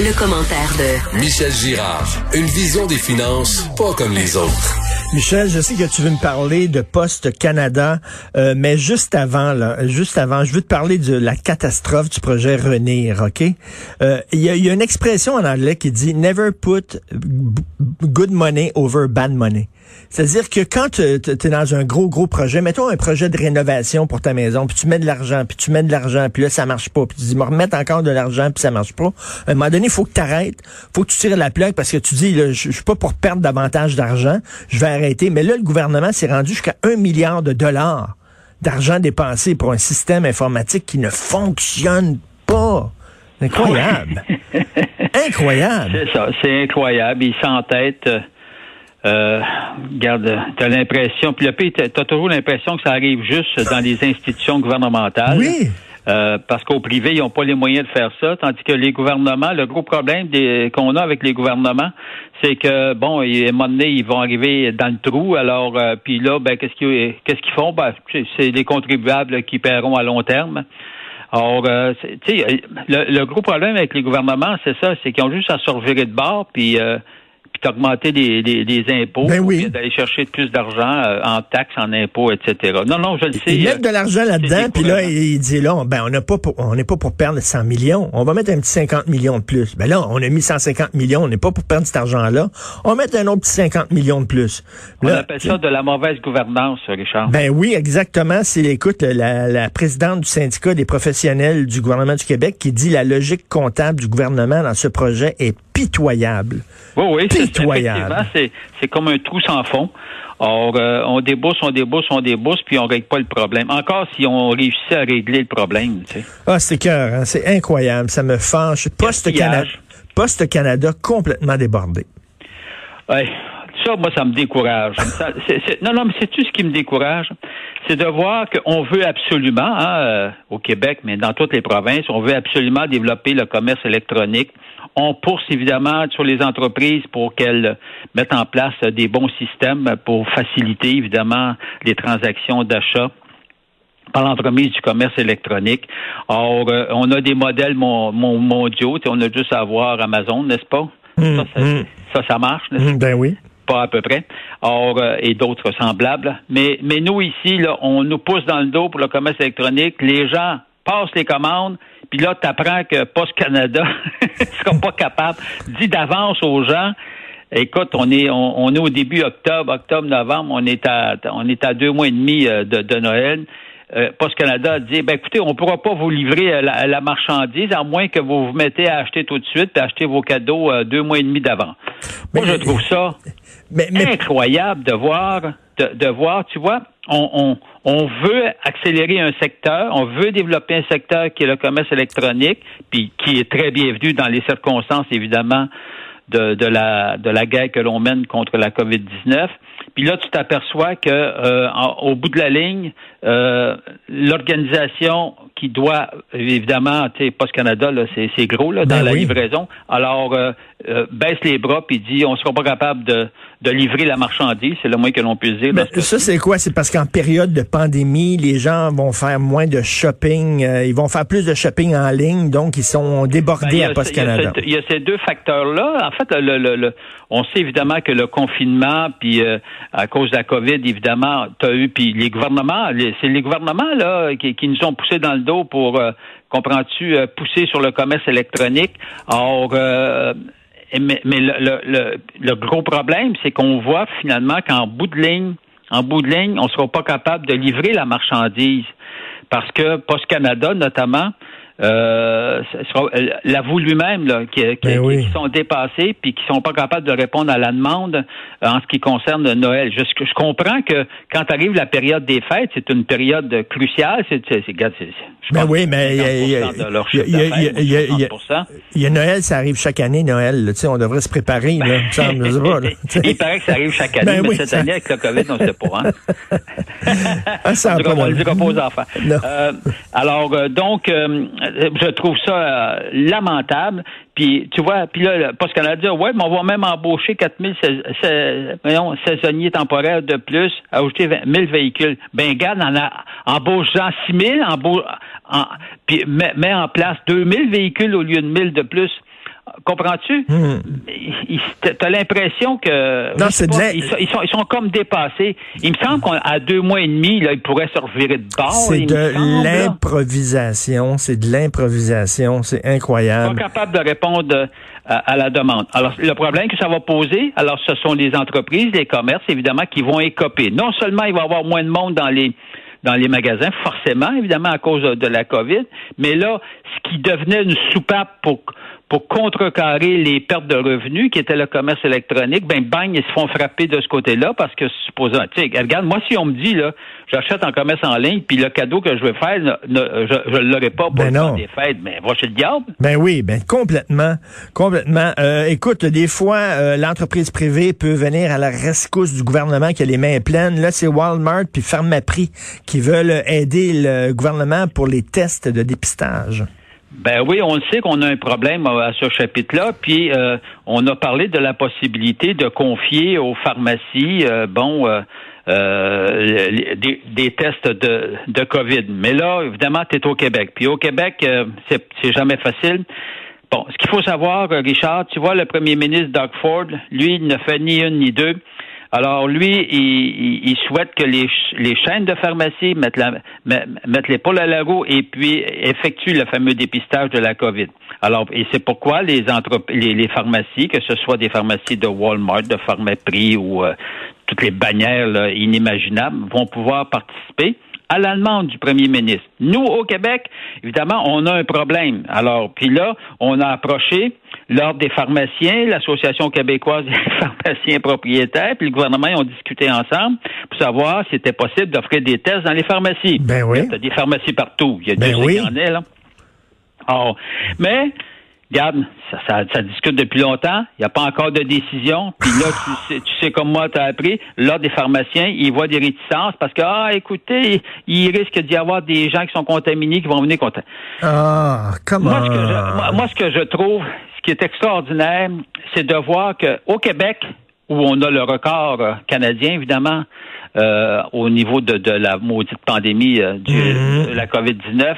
Le, commentaire de Michel Girard. Une vision des finances pas comme les autres. Michel, je sais que tu veux me parler de Poste Canada, euh, mais juste avant, là, juste avant, je veux te parler de la catastrophe du projet Renir, ok? Euh, Il y, a, y a une expression en anglais qui dit "Never put good money over bad money." C'est-à-dire que quand tu es dans un gros, gros projet, mettons un projet de rénovation pour ta maison, puis tu mets de l'argent, puis tu mets de l'argent, puis là, ça marche pas, puis tu dis, me remettre encore de l'argent, puis ça marche pas. À un moment donné, il faut que tu arrêtes, faut que tu tires la plaque parce que tu dis, je, je suis pas pour perdre davantage d'argent, je vais arrêter. Mais là, le gouvernement s'est rendu jusqu'à un milliard de dollars d'argent dépensé pour un système informatique qui ne fonctionne pas. Incroyable. incroyable. C'est ça, c'est incroyable. Il s'entête. Euh, euh, garde, t'as l'impression, puis le pays, t'as toujours l'impression que ça arrive juste dans les institutions gouvernementales. Oui. Euh, parce qu'au privé, ils n'ont pas les moyens de faire ça, tandis que les gouvernements, le gros problème qu'on a avec les gouvernements, c'est que bon, à un moment donné, ils vont arriver dans le trou. Alors, euh, puis là, ben, qu'est-ce qu'ils qu'est-ce qu'ils font? Ben, c'est les contribuables qui paieront à long terme. Alors, euh, tu sais, le, le, gros problème avec les gouvernements, c'est ça, c'est qu'ils ont juste à se revirer de bord, puis d'augmenter les, les, impôts, ben d'aller chercher plus d'argent euh, en taxes, en impôts, etc. Non, non, je le sais. Ils mettent de l'argent là-dedans, puis là, il dit là, ben on pas, on n'est pas pour perdre 100 millions. On va mettre un petit 50 millions de plus. Ben là, on a mis 150 millions, on n'est pas pour perdre cet argent-là. On va mettre un autre petit 50 millions de plus. on appelle ça de la mauvaise gouvernance, Richard. Ben oui, exactement. C'est, écoute, la, la présidente du syndicat des professionnels du gouvernement du Québec qui dit la logique comptable du gouvernement dans ce projet est pitoyable. Oui, oui, pitoyable. C'est comme un trou sans fond. Or, euh, on débousse, on débousse, on débousse, puis on règle pas le problème. Encore si on réussit à régler le problème. Tu sais. Ah, c'est cœur, hein? c'est incroyable. Ça me fâche. Poste Canada, Poste Canada complètement débordé. Oui, ça, moi, ça me décourage. non, non, mais c'est tout ce qui me décourage, c'est de voir qu'on veut absolument, hein, euh, au Québec, mais dans toutes les provinces, on veut absolument développer le commerce électronique. On pousse évidemment sur les entreprises pour qu'elles mettent en place des bons systèmes pour faciliter évidemment les transactions d'achat par l'entremise du commerce électronique. Or, euh, on a des modèles mondiaux. On a juste à voir Amazon, n'est-ce pas? Hum, hum. ça, ça, marche, n'est-ce hum, Ben oui pas à peu près, or euh, et d'autres semblables. Mais mais nous ici, là, on nous pousse dans le dos pour le commerce électronique. Les gens passent les commandes, puis là, tu apprends que Post Canada ne sera pas capable, dit d'avance aux gens. Écoute, on est on, est au début octobre, octobre, novembre, on est à on est à deux mois et demi euh, de, de Noël. Euh, Post Canada a dit ben écoutez, on ne pourra pas vous livrer la, la, marchandise à moins que vous vous mettez à acheter tout de suite et acheter vos cadeaux deux mois et demi d'avant. Moi, je trouve ça mais, incroyable de voir, de, voir, tu vois, on, on, on, veut accélérer un secteur, on veut développer un secteur qui est le commerce électronique, puis qui est très bienvenu dans les circonstances, évidemment, de, de, la, de la guerre que l'on mène contre la COVID-19. Puis là, tu t'aperçois que euh, au bout de la ligne, euh, l'organisation qui doit, évidemment, tu sais, Post Canada, là, c'est, gros là, dans ben la livraison. Alors, euh, euh, baisse les bras puis dit, on sera pas capable de, de livrer la marchandise. C'est le moins que l'on puisse dire. Mais ça, c'est quoi? C'est parce qu'en période de pandémie, les gens vont faire moins de shopping. ils vont faire plus de shopping en ligne, donc ils sont débordés ben, à Post Canada. Il y, a ces deux facteurs-là. En fait, le, le, le, on sait évidemment que le confinement, puis à cause de la COVID, évidemment, tu as eu, puis les gouvernements, c'est les gouvernements là qui, nous ont poussé dans le dos pour, euh, comprends-tu, euh, pousser sur le commerce électronique. Or, mais, le, le, gros problème, c'est qu'on voit finalement qu'en bout de ligne, en bout de ligne, on ne sera pas capable de livrer la marchandise. Parce que Post Canada, notamment, euh, l'avoue lui-même qui, qui, ben qui, sont dépassés puis qui sont pas capables de répondre à la demande euh, en ce qui concerne Noël. Je, je comprends que quand arrive la période des fêtes, c'est une période cruciale. C'est, Ben oui, mais il y a- il y a- 50% de leur il y a- chiffre il y a- d'affaires, il y a- il y a- 60%. Il y a Noël, ça arrive chaque année, Noël. là. Tu sais, on devrait se préparer, là. il semble, pas, là. Paraît que ça arrive chaque année, Ben mais oui, cette ça- année, avec le COVID, on ne sait pas. Hein? Ah, ça On ne dira pas aux enfants. Euh, alors, euh, donc, euh, je trouve ça euh, lamentable. Puis, tu vois, puis là, le Poste Canada dit, ouais, mais on va même embaucher 4000 sais- sais- voyons, saisonniers temporaires de plus, ajouter 20 000 véhicules. Ben, regarde, en a, embauche-en 6 000, embauche, en, puis mets, mets en place 2000 véhicules au lieu de 1000 de plus. Comprends-tu? Il- T'as l'impression que. Non, c'est de pas, ils, sont, ils, sont, ils sont comme dépassés. Il me semble qu'à deux mois et demi, là, ils pourraient se revirer de bord. C'est de l'improvisation, c'est de l'improvisation, c'est pas incroyable. capable de répondre euh, à, à la demande. Alors, le problème que ça va poser, alors ce sont les entreprises, les commerces, évidemment, qui vont écoper. Non seulement il va y avoir moins de monde dans les dans les magasins, forcément, évidemment, à cause de la COVID, mais là, ce qui devenait une soupape pour pour contrecarrer les pertes de revenus qui était le commerce électronique, ben bang, ils se font frapper de ce côté-là parce que supposons, tu sais, regarde, moi si on me dit là, j'achète en commerce en ligne, puis le cadeau que je veux faire, ne- ne- je ne l'aurai pas pour Ben le temps des fêtes, mais va chez le diable. Ben oui, ben complètement, complètement. Euh, écoute, des fois, euh, l'entreprise privée peut venir à la rescousse du gouvernement qui a les mains pleines. Là, c'est Walmart puis Pharmaprix qui veulent aider le gouvernement pour les tests de dépistage. Ben oui, on le sait qu'on a un problème à ce chapitre-là, puis euh, on a parlé de la possibilité de confier aux pharmacies, euh, bon, euh, euh, des, des tests de, de COVID. Mais là, évidemment, tu es au Québec. Puis au Québec, euh, c'est c'est jamais facile. Bon, ce qu'il faut savoir, euh, Richard, tu vois, le premier ministre Doug Ford, lui, il ne fait ni une ni deux. Alors lui, il, souhaite que les, les chaînes de pharmacie mettent, la, met- mettent à la roue et puis effectuent le fameux dépistage de la COVID. Alors, et c'est pourquoi les, entrep- les, pharmacies, que ce soit des pharmacies de Walmart, de Pharmaprix ou euh, toutes les bannières inimaginables, vont pouvoir participer à la demande du premier ministre. Nous, au Québec, évidemment, on a un problème. Alors, puis là, on a approché l'Ordre des pharmaciens, l'Association québécoise des pharmaciens propriétaires, puis le gouvernement, ils ont discuté ensemble pour savoir si c'était possible d'offrir des tests dans les pharmacies. Ben oui. Il y a des pharmacies partout. Il y a Ben oui. qu'il y en a, là. Alors, mais, regarde, ça, ça, ça discute depuis longtemps. Il n'y a pas encore de décision. Puis là, tu sais, tu sais comme moi, tu as appris, l'Ordre des pharmaciens, ils voient des réticences parce que, ah, écoutez, il risque d'y avoir des gens qui sont contaminés qui vont venir contaminer. Ah, comment Moi, ce que je, moi, moi, ce que je trouve, ce qui est extraordinaire, c'est de voir qu'au Québec, où on a le record euh, canadien, évidemment, euh, au niveau de, de la maudite pandémie euh, du, Mhm. de la COVID-19,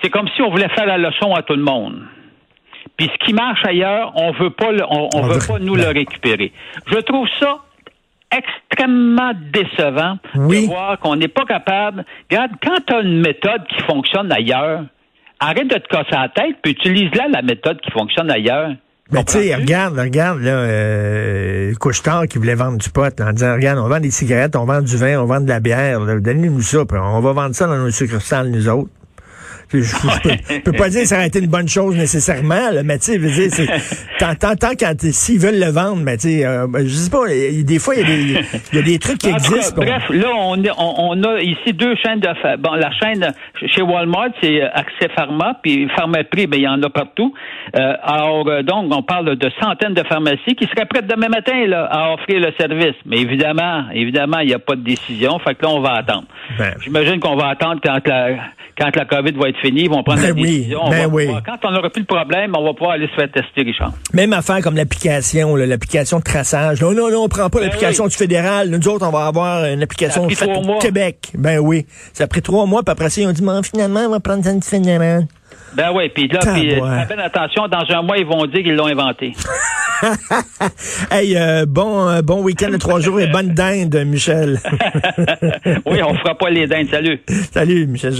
c'est comme si on voulait faire la leçon à tout le monde. Puis ce qui marche ailleurs, on veut pas, le- on, on On veut pas nous le récupérer. Je trouve ça extrêmement décevant Oui. de voir qu'on n'est pas capable. Regarde, quand tu as une méthode qui fonctionne ailleurs, arrête de te casser la tête, puis utilise-la, la méthode qui fonctionne ailleurs. Ben, tu sais, regarde, regarde, là, euh, Couche-Tard qui voulait vendre du pot, là, en disant, regarde, on vend des cigarettes, on vend du vin, on vend de la bière, donnez-nous ça, puis on va vendre ça dans nos succursales, nous autres. Je, je- je peux, pas dire que ça aurait été une bonne chose nécessairement, là, mais tu sais, je veux dire, c'est, tant, tant, tant quand, s'ils veulent le vendre, mais tu sais, euh, ben, je sais pas, des fois, il y, a des- il y a des trucs qui cas, existent. bref, là, on, est- on, on a ici deux chaînes de... Bon, la chaîne chez Walmart, c'est euh, Accès Pharma, puis Pharmaprix, ben, il y en a partout. Euh, alors, euh, donc, on parle de centaines de pharmacies qui seraient prêtes demain matin là, à offrir le service. Mais évidemment, évidemment, il n'y a pas de décision. Fait que là, on va attendre. Ben. J'imagine qu'on va attendre quand la, quand la COVID va être finie. Ils vont prendre Ben la oui, décision. On ben va oui. quand on n'aura plus le problème, on va pouvoir aller se faire tester, Richard. Même affaire comme l'application, l'application de traçage. Non, non, non, on prend pas Ben l'application oui. du fédéral. Nous autres, on va avoir une application mois. Québec. Ben oui. Ça a pris trois mois, puis après ça, ils ont dit, finalement, on va prendre ça une semaine. Ben oui, puis là, fais bien attention, dans un mois, ils vont dire qu'ils l'ont inventé. Hey, euh, bon, euh, bon week-end de trois jours et bonne dinde, Michel. oui, on fera pas les dindes. Salut. Salut, Michel.